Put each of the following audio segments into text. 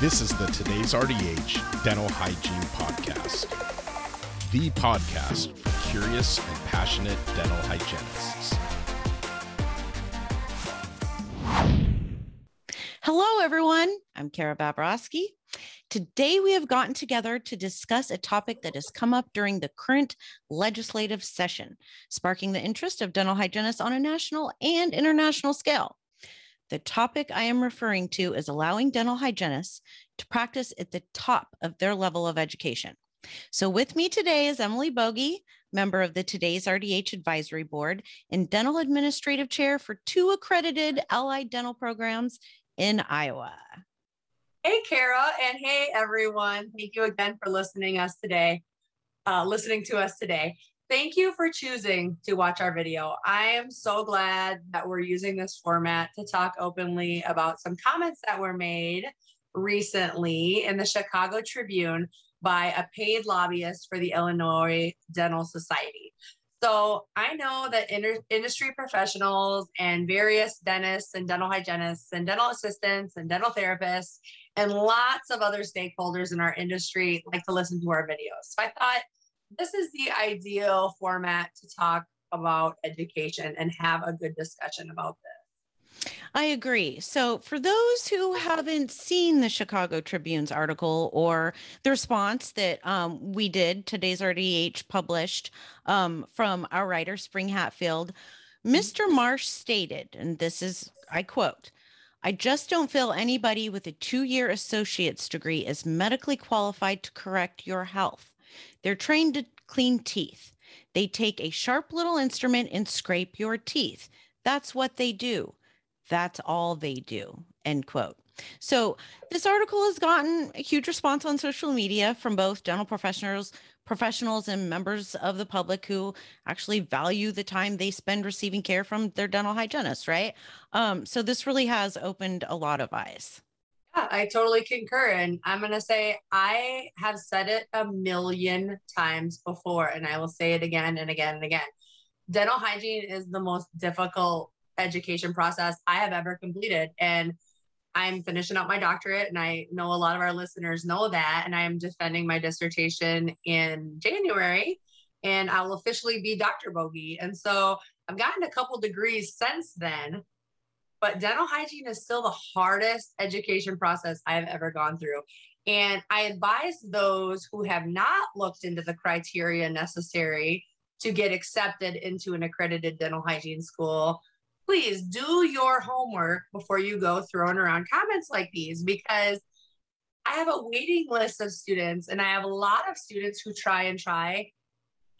This is the Today's RDH Dental Hygiene Podcast, the podcast for curious and passionate dental hygienists. Hello, everyone. I'm Kara Babrowski. Today, we have gotten together to discuss a topic that has come up during the current legislative session, sparking the interest of dental hygienists on a national and international scale. The topic I am referring to is allowing dental hygienists to practice at the top of their level of education. So, with me today is Emily Boge, member of the Today's RDH Advisory Board and dental administrative chair for two accredited allied dental programs in Iowa. Hey, Kara, and hey, everyone. Thank you again for listening us today, uh, listening to us today. Thank you for choosing to watch our video. I am so glad that we're using this format to talk openly about some comments that were made recently in the Chicago Tribune by a paid lobbyist for the Illinois Dental Society. So I know that inter- industry professionals and various dentists and dental hygienists and dental assistants and dental therapists and lots of other stakeholders in our industry like to listen to our videos. So I thought this is the ideal format to talk about education and have a good discussion about this. I agree. So, for those who haven't seen the Chicago Tribune's article or the response that um, we did, today's RDH published um, from our writer, Spring Hatfield, Mr. Marsh stated, and this is, I quote, I just don't feel anybody with a two year associate's degree is medically qualified to correct your health. They're trained to clean teeth. They take a sharp little instrument and scrape your teeth. That's what they do. That's all they do. End quote. So, this article has gotten a huge response on social media from both dental professionals, professionals and members of the public who actually value the time they spend receiving care from their dental hygienist, right? Um, so this really has opened a lot of eyes. I totally concur. And I'm going to say, I have said it a million times before, and I will say it again and again and again. Dental hygiene is the most difficult education process I have ever completed. And I'm finishing up my doctorate, and I know a lot of our listeners know that. And I am defending my dissertation in January, and I will officially be Dr. Boge. And so I've gotten a couple degrees since then but dental hygiene is still the hardest education process I've ever gone through. And I advise those who have not looked into the criteria necessary to get accepted into an accredited dental hygiene school, please do your homework before you go throwing around comments like these because I have a waiting list of students and I have a lot of students who try and try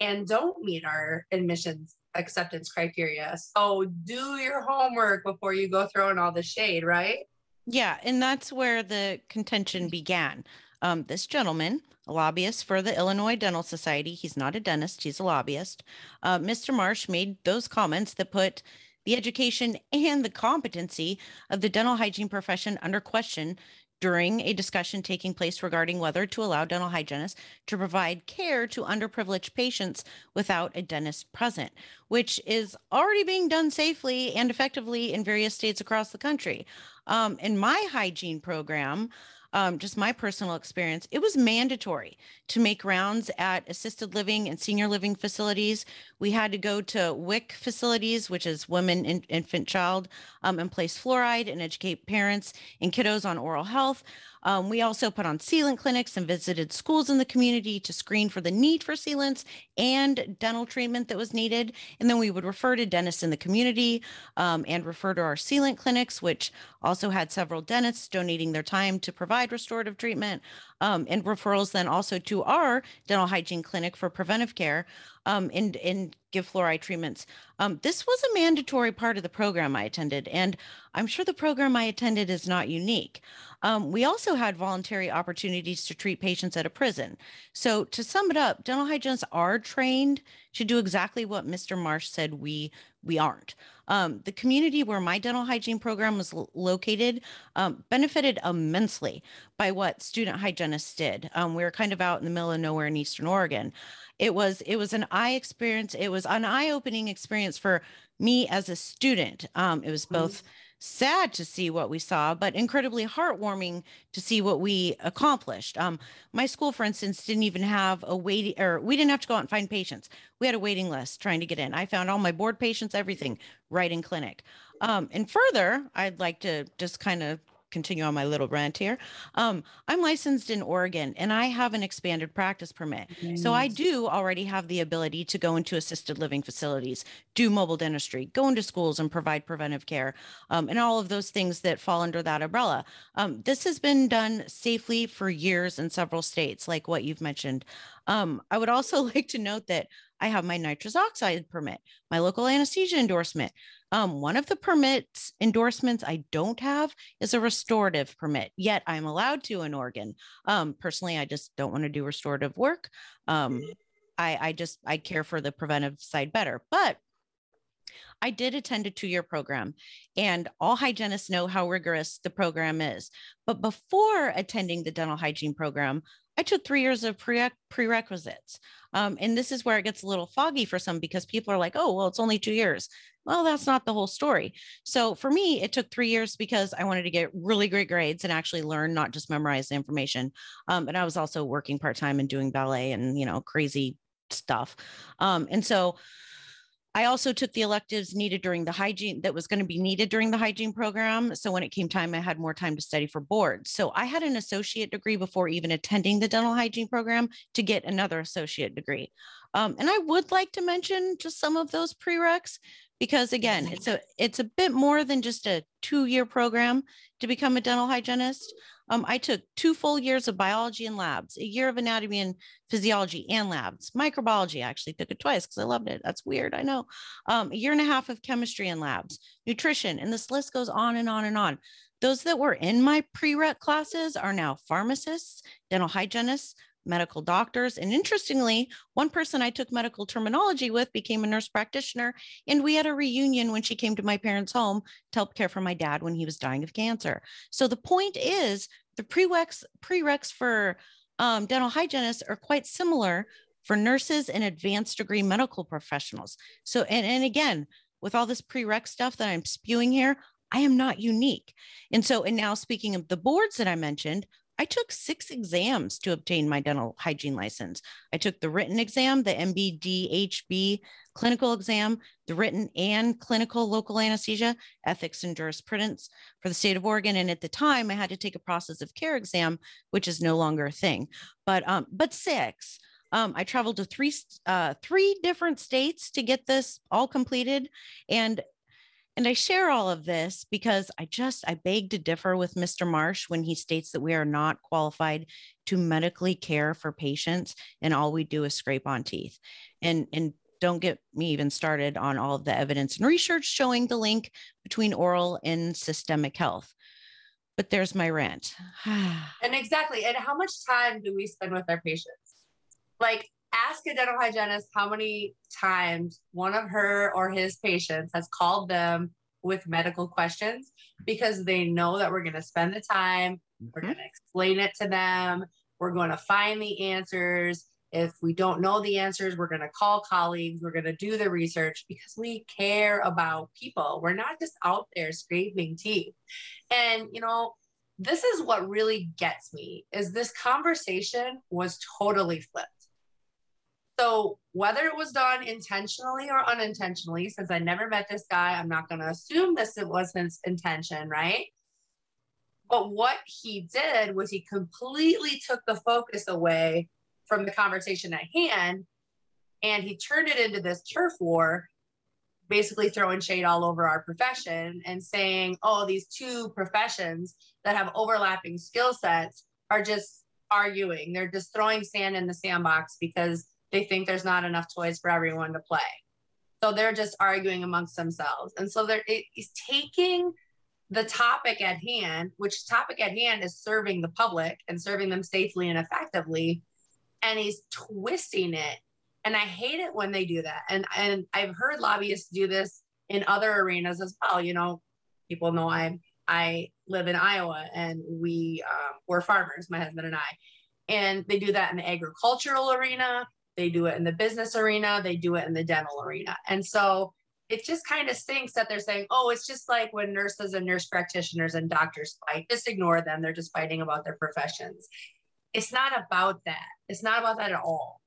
and don't meet our admissions acceptance criteria. So do your homework before you go throwing all the shade, right? Yeah, and that's where the contention began. Um, this gentleman, a lobbyist for the Illinois Dental Society, he's not a dentist, he's a lobbyist. Uh, Mr. Marsh made those comments that put the education and the competency of the dental hygiene profession under question during a discussion taking place regarding whether to allow dental hygienists to provide care to underprivileged patients without a dentist present, which is already being done safely and effectively in various states across the country. Um, in my hygiene program, um, just my personal experience, it was mandatory to make rounds at assisted living and senior living facilities. We had to go to WIC facilities, which is women, in, infant, child, um, and place fluoride and educate parents and kiddos on oral health. Um, we also put on sealant clinics and visited schools in the community to screen for the need for sealants and dental treatment that was needed. And then we would refer to dentists in the community um, and refer to our sealant clinics, which also had several dentists donating their time to provide restorative treatment um, and referrals then also to our dental hygiene clinic for preventive care um, and, and give fluoride treatments. Um, this was a mandatory part of the program I attended, and I'm sure the program I attended is not unique. Um, we also had voluntary opportunities to treat patients at a prison. So, to sum it up, dental hygienists are trained to do exactly what Mr. Marsh said we we aren't. Um, the community where my dental hygiene program was located um, benefited immensely by what student hygienists did. Um, we were kind of out in the middle of nowhere in Eastern Oregon. It was it was an eye experience. It was an eye opening experience for me as a student. Um, it was both sad to see what we saw, but incredibly heartwarming to see what we accomplished. Um, my school, for instance, didn't even have a waiting, or we didn't have to go out and find patients. We had a waiting list trying to get in. I found all my board patients, everything right in clinic. Um, and further, I'd like to just kind of continue on my little rant here. Um, I'm licensed in Oregon and I have an expanded practice permit. So I do already have the ability to go into assisted living facilities, do mobile dentistry, go into schools and provide preventive care, um, and all of those things that fall under that umbrella. Um, this has been done safely for years in several states, like what you've mentioned. Um, I would also like to note that I have my nitrous oxide permit, my local anesthesia endorsement. Um, one of the permits endorsements I don't have is a restorative permit, yet I'm allowed to in Oregon. Um, personally, I just don't want to do restorative work. Um, I, I just I care for the preventive side better. But I did attend a two year program, and all hygienists know how rigorous the program is. But before attending the dental hygiene program, I took three years of pre- prerequisites. Um, and this is where it gets a little foggy for some because people are like, oh, well, it's only two years. Well, that's not the whole story. So for me, it took three years because I wanted to get really great grades and actually learn, not just memorize the information. Um, and I was also working part time and doing ballet and, you know, crazy stuff. Um, and so I also took the electives needed during the hygiene that was going to be needed during the hygiene program. So when it came time, I had more time to study for board. So I had an associate degree before even attending the dental hygiene program to get another associate degree. Um, and I would like to mention just some of those prereqs because again, it's a it's a bit more than just a two year program to become a dental hygienist. Um, I took two full years of biology and labs, a year of anatomy and physiology and labs. Microbiology, I actually took it twice because I loved it. That's weird, I know. Um, a year and a half of chemistry and labs, nutrition, and this list goes on and on and on. Those that were in my prereq classes are now pharmacists, dental hygienists, medical doctors. And interestingly, one person I took medical terminology with became a nurse practitioner. And we had a reunion when she came to my parents' home to help care for my dad when he was dying of cancer. So the point is the prereqs, prereqs for um, dental hygienists are quite similar for nurses and advanced degree medical professionals. So, and, and again, with all this prereq stuff that I'm spewing here, I am not unique. And so, and now speaking of the boards that I mentioned, I took six exams to obtain my dental hygiene license. I took the written exam, the MBDHB clinical exam, the written and clinical local anesthesia, ethics and jurisprudence for the state of Oregon. And at the time, I had to take a process of care exam, which is no longer a thing. But um, but six. Um, I traveled to three uh, three different states to get this all completed, and and I share all of this because I just, I beg to differ with Mr. Marsh when he states that we are not qualified to medically care for patients and all we do is scrape on teeth. And, and don't get me even started on all of the evidence and research showing the link between oral and systemic health. But there's my rant. and exactly. And how much time do we spend with our patients? Like ask a dental hygienist how many times one of her or his patients has called them with medical questions because they know that we're going to spend the time, mm-hmm. we're going to explain it to them, we're going to find the answers. If we don't know the answers, we're going to call colleagues, we're going to do the research because we care about people. We're not just out there scraping teeth. And, you know, this is what really gets me is this conversation was totally flipped so whether it was done intentionally or unintentionally, since I never met this guy, I'm not going to assume this it was his intention, right? But what he did was he completely took the focus away from the conversation at hand and he turned it into this turf war, basically throwing shade all over our profession and saying, oh, these two professions that have overlapping skill sets are just arguing. They're just throwing sand in the sandbox because they think there's not enough toys for everyone to play. So they're just arguing amongst themselves. And so they're it's taking the topic at hand, which topic at hand is serving the public and serving them safely and effectively, and he's twisting it. And I hate it when they do that. And and I've heard lobbyists do this in other arenas as well. You know, people know I I live in Iowa and we um, we're farmers, my husband and I, and they do that in the agricultural arena they do it in the business arena, they do it in the dental arena. And so it just kind of stinks that they're saying, oh, it's just like when nurses and nurse practitioners and doctors fight, just ignore them. They're just fighting about their professions. It's not about that. It's not about that at all.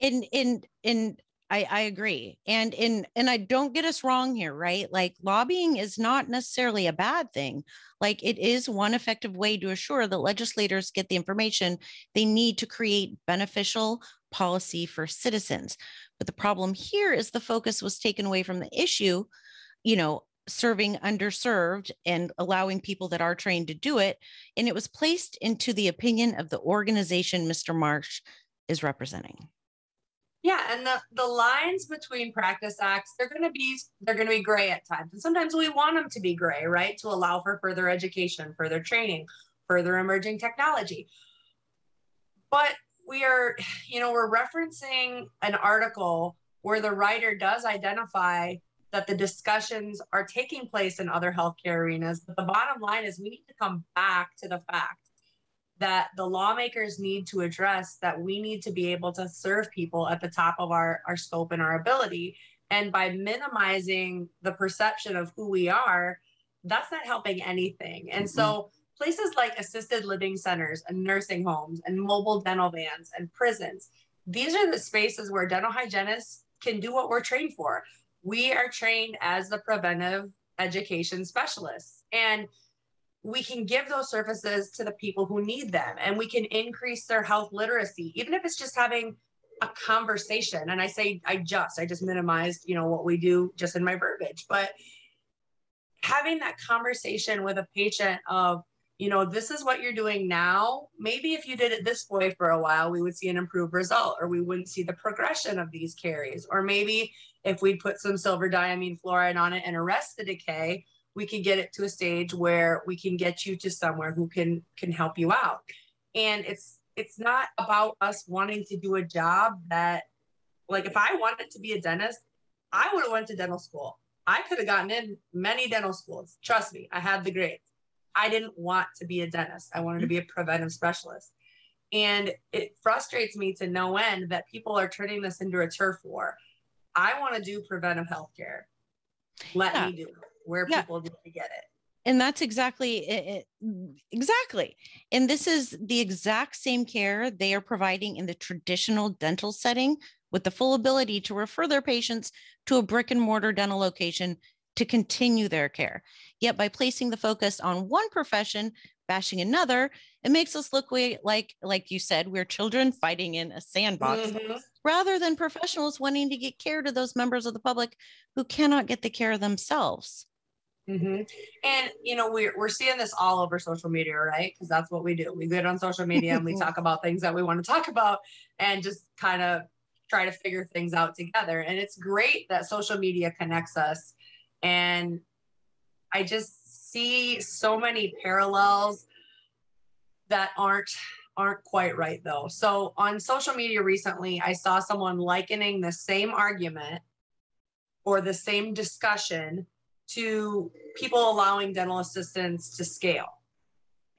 In in in I, I agree. And in and I don't get us wrong here, right? Like lobbying is not necessarily a bad thing. Like it is one effective way to assure that legislators get the information they need to create beneficial policy for citizens. But the problem here is the focus was taken away from the issue, you know, serving underserved and allowing people that are trained to do it. And it was placed into the opinion of the organization Mr. Marsh is representing. Yeah, and the, the lines between practice acts, they're gonna be they're gonna be gray at times. And sometimes we want them to be gray, right? To allow for further education, further training, further emerging technology. But we are, you know, we're referencing an article where the writer does identify that the discussions are taking place in other healthcare arenas. But the bottom line is we need to come back to the fact that the lawmakers need to address that we need to be able to serve people at the top of our, our scope and our ability. And by minimizing the perception of who we are, that's not helping anything. And so mm-hmm places like assisted living centers and nursing homes and mobile dental vans and prisons, these are the spaces where dental hygienists can do what we're trained for. We are trained as the preventive education specialists. And we can give those services to the people who need them and we can increase their health literacy, even if it's just having a conversation. And I say, I just, I just minimized, you know, what we do just in my verbiage, but having that conversation with a patient of, you know, this is what you're doing now. Maybe if you did it this way for a while, we would see an improved result, or we wouldn't see the progression of these caries. Or maybe if we put some silver diamine fluoride on it and arrest the decay, we can get it to a stage where we can get you to somewhere who can can help you out. And it's it's not about us wanting to do a job that, like, if I wanted to be a dentist, I would have went to dental school. I could have gotten in many dental schools. Trust me, I had the grades I didn't want to be a dentist. I wanted to be a preventive specialist. And it frustrates me to no end that people are turning this into a turf war. I want to do preventive health care. Let yeah. me do it where yeah. people need to get it. And that's exactly it, exactly. And this is the exact same care they are providing in the traditional dental setting with the full ability to refer their patients to a brick and mortar dental location to continue their care. Yet by placing the focus on one profession, bashing another, it makes us look like, like you said, we're children fighting in a sandbox mm-hmm. rather than professionals wanting to get care to those members of the public who cannot get the care themselves. Mm-hmm. And you know we're we're seeing this all over social media, right? Because that's what we do. We get on social media and we talk about things that we want to talk about, and just kind of try to figure things out together. And it's great that social media connects us and I just see so many parallels that aren't aren't quite right though. So on social media recently, I saw someone likening the same argument or the same discussion to people allowing dental assistants to scale.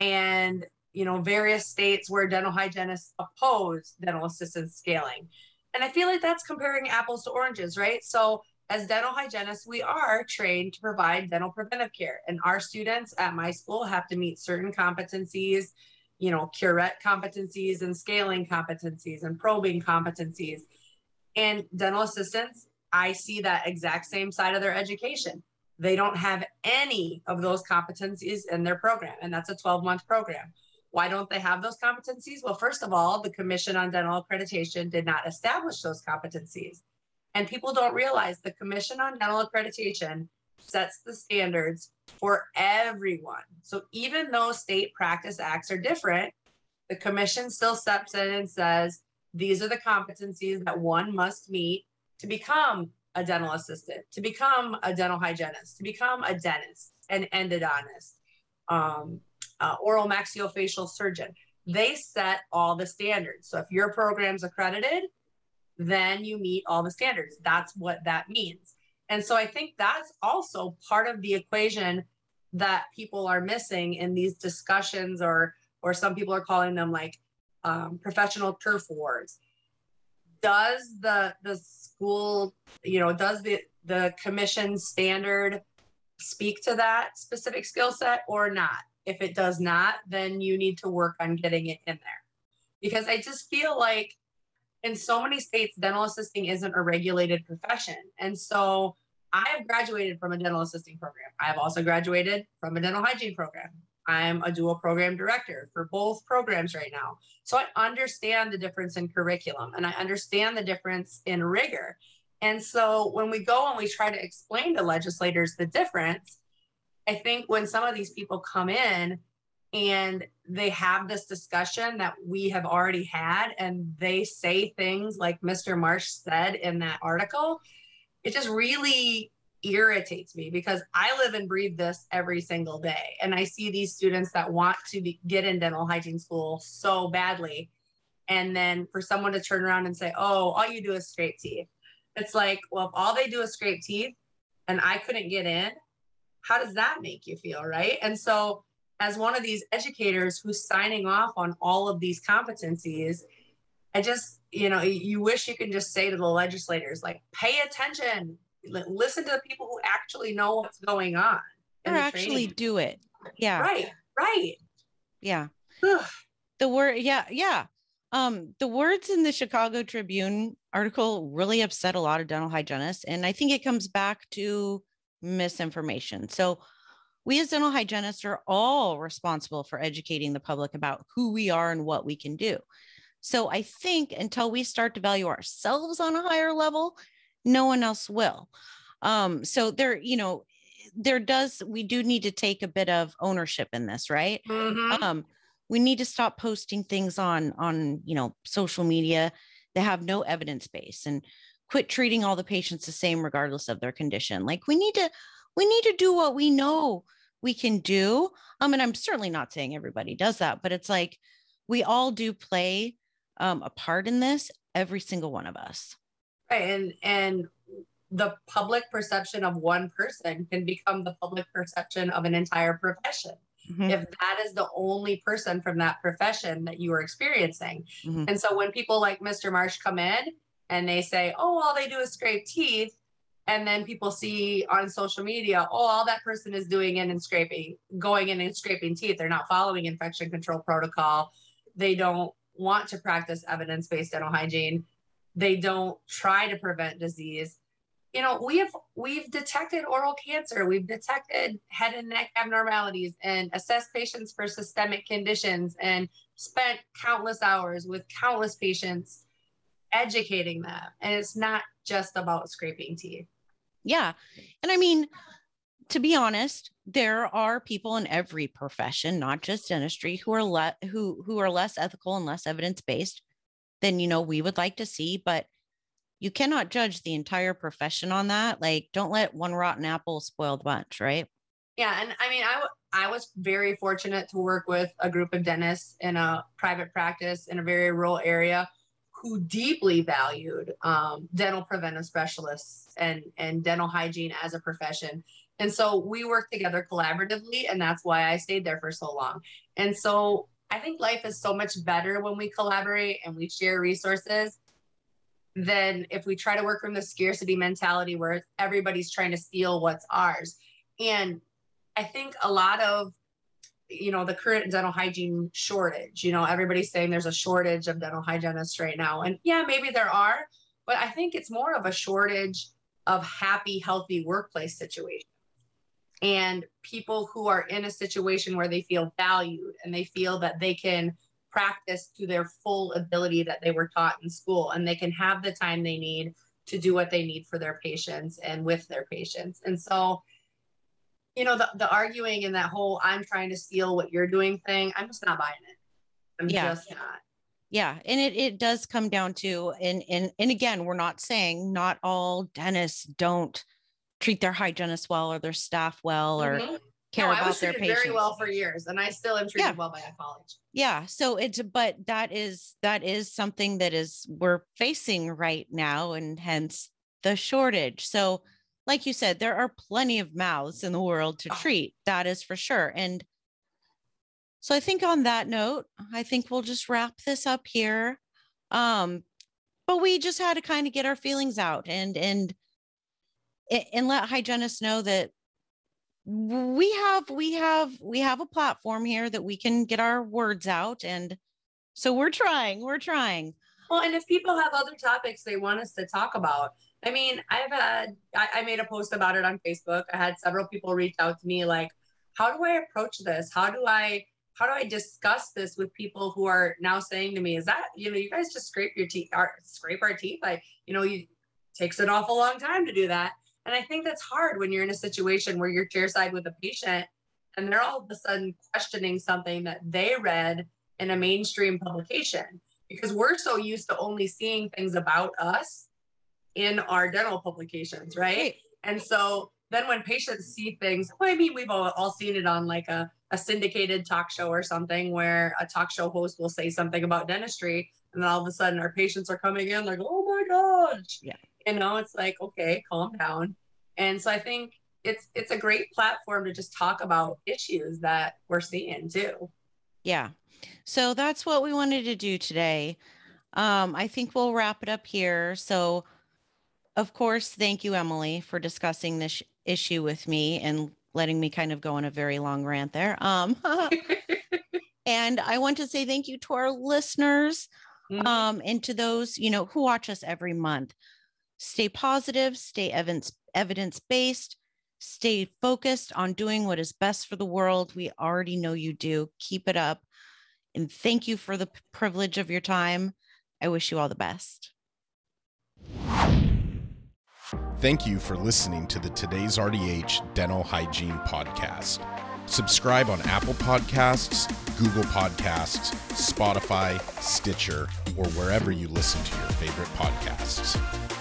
And you know, various states where dental hygienists oppose dental assistants scaling. And I feel like that's comparing apples to oranges, right? So as dental hygienists, we are trained to provide dental preventive care. And our students at my school have to meet certain competencies, you know, curette competencies and scaling competencies and probing competencies. And dental assistants, I see that exact same side of their education. They don't have any of those competencies in their program, and that's a 12 month program. Why don't they have those competencies? Well, first of all, the Commission on Dental Accreditation did not establish those competencies. And people don't realize the Commission on Dental Accreditation sets the standards for everyone. So even though state practice acts are different, the commission still steps in and says, these are the competencies that one must meet to become a dental assistant, to become a dental hygienist, to become a dentist, an endodontist, um, uh, oral maxillofacial surgeon. They set all the standards. So if your program's accredited, then you meet all the standards. That's what that means. And so I think that's also part of the equation that people are missing in these discussions, or or some people are calling them like um, professional turf wars. Does the the school, you know, does the the commission standard speak to that specific skill set or not? If it does not, then you need to work on getting it in there. Because I just feel like in so many states, dental assisting isn't a regulated profession. And so I have graduated from a dental assisting program. I have also graduated from a dental hygiene program. I'm a dual program director for both programs right now. So I understand the difference in curriculum and I understand the difference in rigor. And so when we go and we try to explain to legislators the difference, I think when some of these people come in and they have this discussion that we have already had and they say things like Mr. Marsh said in that article, it just really irritates me because I live and breathe this every single day. And I see these students that want to be, get in dental hygiene school so badly. And then for someone to turn around and say, oh, all you do is scrape teeth. It's like, well, if all they do is scrape teeth and I couldn't get in, how does that make you feel? Right. And so, as one of these educators who's signing off on all of these competencies, I just, you know, you wish you could just say to the legislators, like, pay attention, listen to the people who actually know what's going on or actually training. do it. Yeah. Right right. Yeah. The word yeah yeah. Um the words in the chicago tribune article really upset a lot of dental hygienists and i think it comes back to misinformation. So we as dental hygienists are all responsible for educating the public about who we are and what we can do. So i think until we start to value ourselves on a higher level no one else will. Um so there you know there does we do need to take a bit of ownership in this right? Mm-hmm. um we need to stop posting things on on you know social media that have no evidence base and quit treating all the patients the same regardless of their condition. Like we need to we need to do what we know we can do. Um and i'm certainly not saying everybody does that but it's like we all do play um, a part in this every single one of us Right. And and the public perception of one person can become the public perception of an entire profession. Mm-hmm. If that is the only person from that profession that you are experiencing. Mm-hmm. And so when people like Mr. Marsh come in and they say, oh, all they do is scrape teeth, and then people see on social media, oh, all that person is doing in and scraping, going in and scraping teeth. They're not following infection control protocol. They don't want to practice evidence based dental hygiene they don't try to prevent disease. You know we have we've detected oral cancer. We've detected head and neck abnormalities and assessed patients for systemic conditions and spent countless hours with countless patients educating them. And it's not just about scraping teeth. Yeah. And i mean to be honest there are people in every profession not just dentistry who are le- who who are less ethical and less evidence based than you know we would like to see but you cannot judge the entire profession on that. Like don't let one rotten apple spoil the bunch right? Yeah and i mean I, w- I was very fortunate to work with a group of dentists in a private practice in a very rural area who deeply valued um, dental preventive specialists and and dental hygiene as a profession. And so we worked together collaboratively and that's why i stayed there for so long. And so I think life is so much better when we collaborate and we share resources than if we try to work from the scarcity mentality where everybody's trying to steal what's ours. And I think a lot of you know the current dental hygiene shortage you know everybody's saying there's a shortage of dental hygienists right now and yeah maybe there are but i think it's more of a shortage of happy healthy workplace situations and people who are in a situation where they feel valued and they feel that they can practice to their full ability that they were taught in school and they can have the time they need to do what they need for their patients and with their patients. And so you know the, the arguing and that whole i'm trying to steal what you're doing thing i'm just not buying it. I'm yeah. just not. Yeah and it, it does come down to and and and again we're not saying not all dentists don't treat their hygienists well or their staff well or mm-hmm. care no, about their patients. Very well for years, and I still am treated yeah. well by that college. Yeah, so it's but that is that is something that is we're facing right now, and hence the shortage. So, like you said, there are plenty of mouths in the world to oh. treat. That is for sure, and. So I think on that note, I think we'll just wrap this up here. Um, but we just had to kind of get our feelings out and and and let hygienists know that we have we have we have a platform here that we can get our words out and so we're trying we're trying well and if people have other topics they want us to talk about i mean i've had I, I made a post about it on facebook i had several people reach out to me like how do i approach this how do i how do I discuss this with people who are now saying to me, is that, you know, you guys just scrape your teeth, scrape our teeth? Like, you know, you takes an awful long time to do that. And I think that's hard when you're in a situation where you're chairside with a patient and they're all of a sudden questioning something that they read in a mainstream publication. Because we're so used to only seeing things about us in our dental publications, right? And so then when patients see things, well, I mean, we've all, all seen it on like a a syndicated talk show or something where a talk show host will say something about dentistry and then all of a sudden our patients are coming in like oh my gosh. Yeah you know it's like okay calm down and so i think it's it's a great platform to just talk about issues that we're seeing too yeah so that's what we wanted to do today um i think we'll wrap it up here so of course thank you emily for discussing this issue with me and letting me kind of go on a very long rant there. Um, and I want to say thank you to our listeners mm-hmm. um, and to those, you know, who watch us every month. Stay positive, stay evidence evidence based, stay focused on doing what is best for the world. We already know you do. Keep it up. And thank you for the privilege of your time. I wish you all the best. Thank you for listening to the Today's RDH Dental Hygiene Podcast. Subscribe on Apple Podcasts, Google Podcasts, Spotify, Stitcher, or wherever you listen to your favorite podcasts.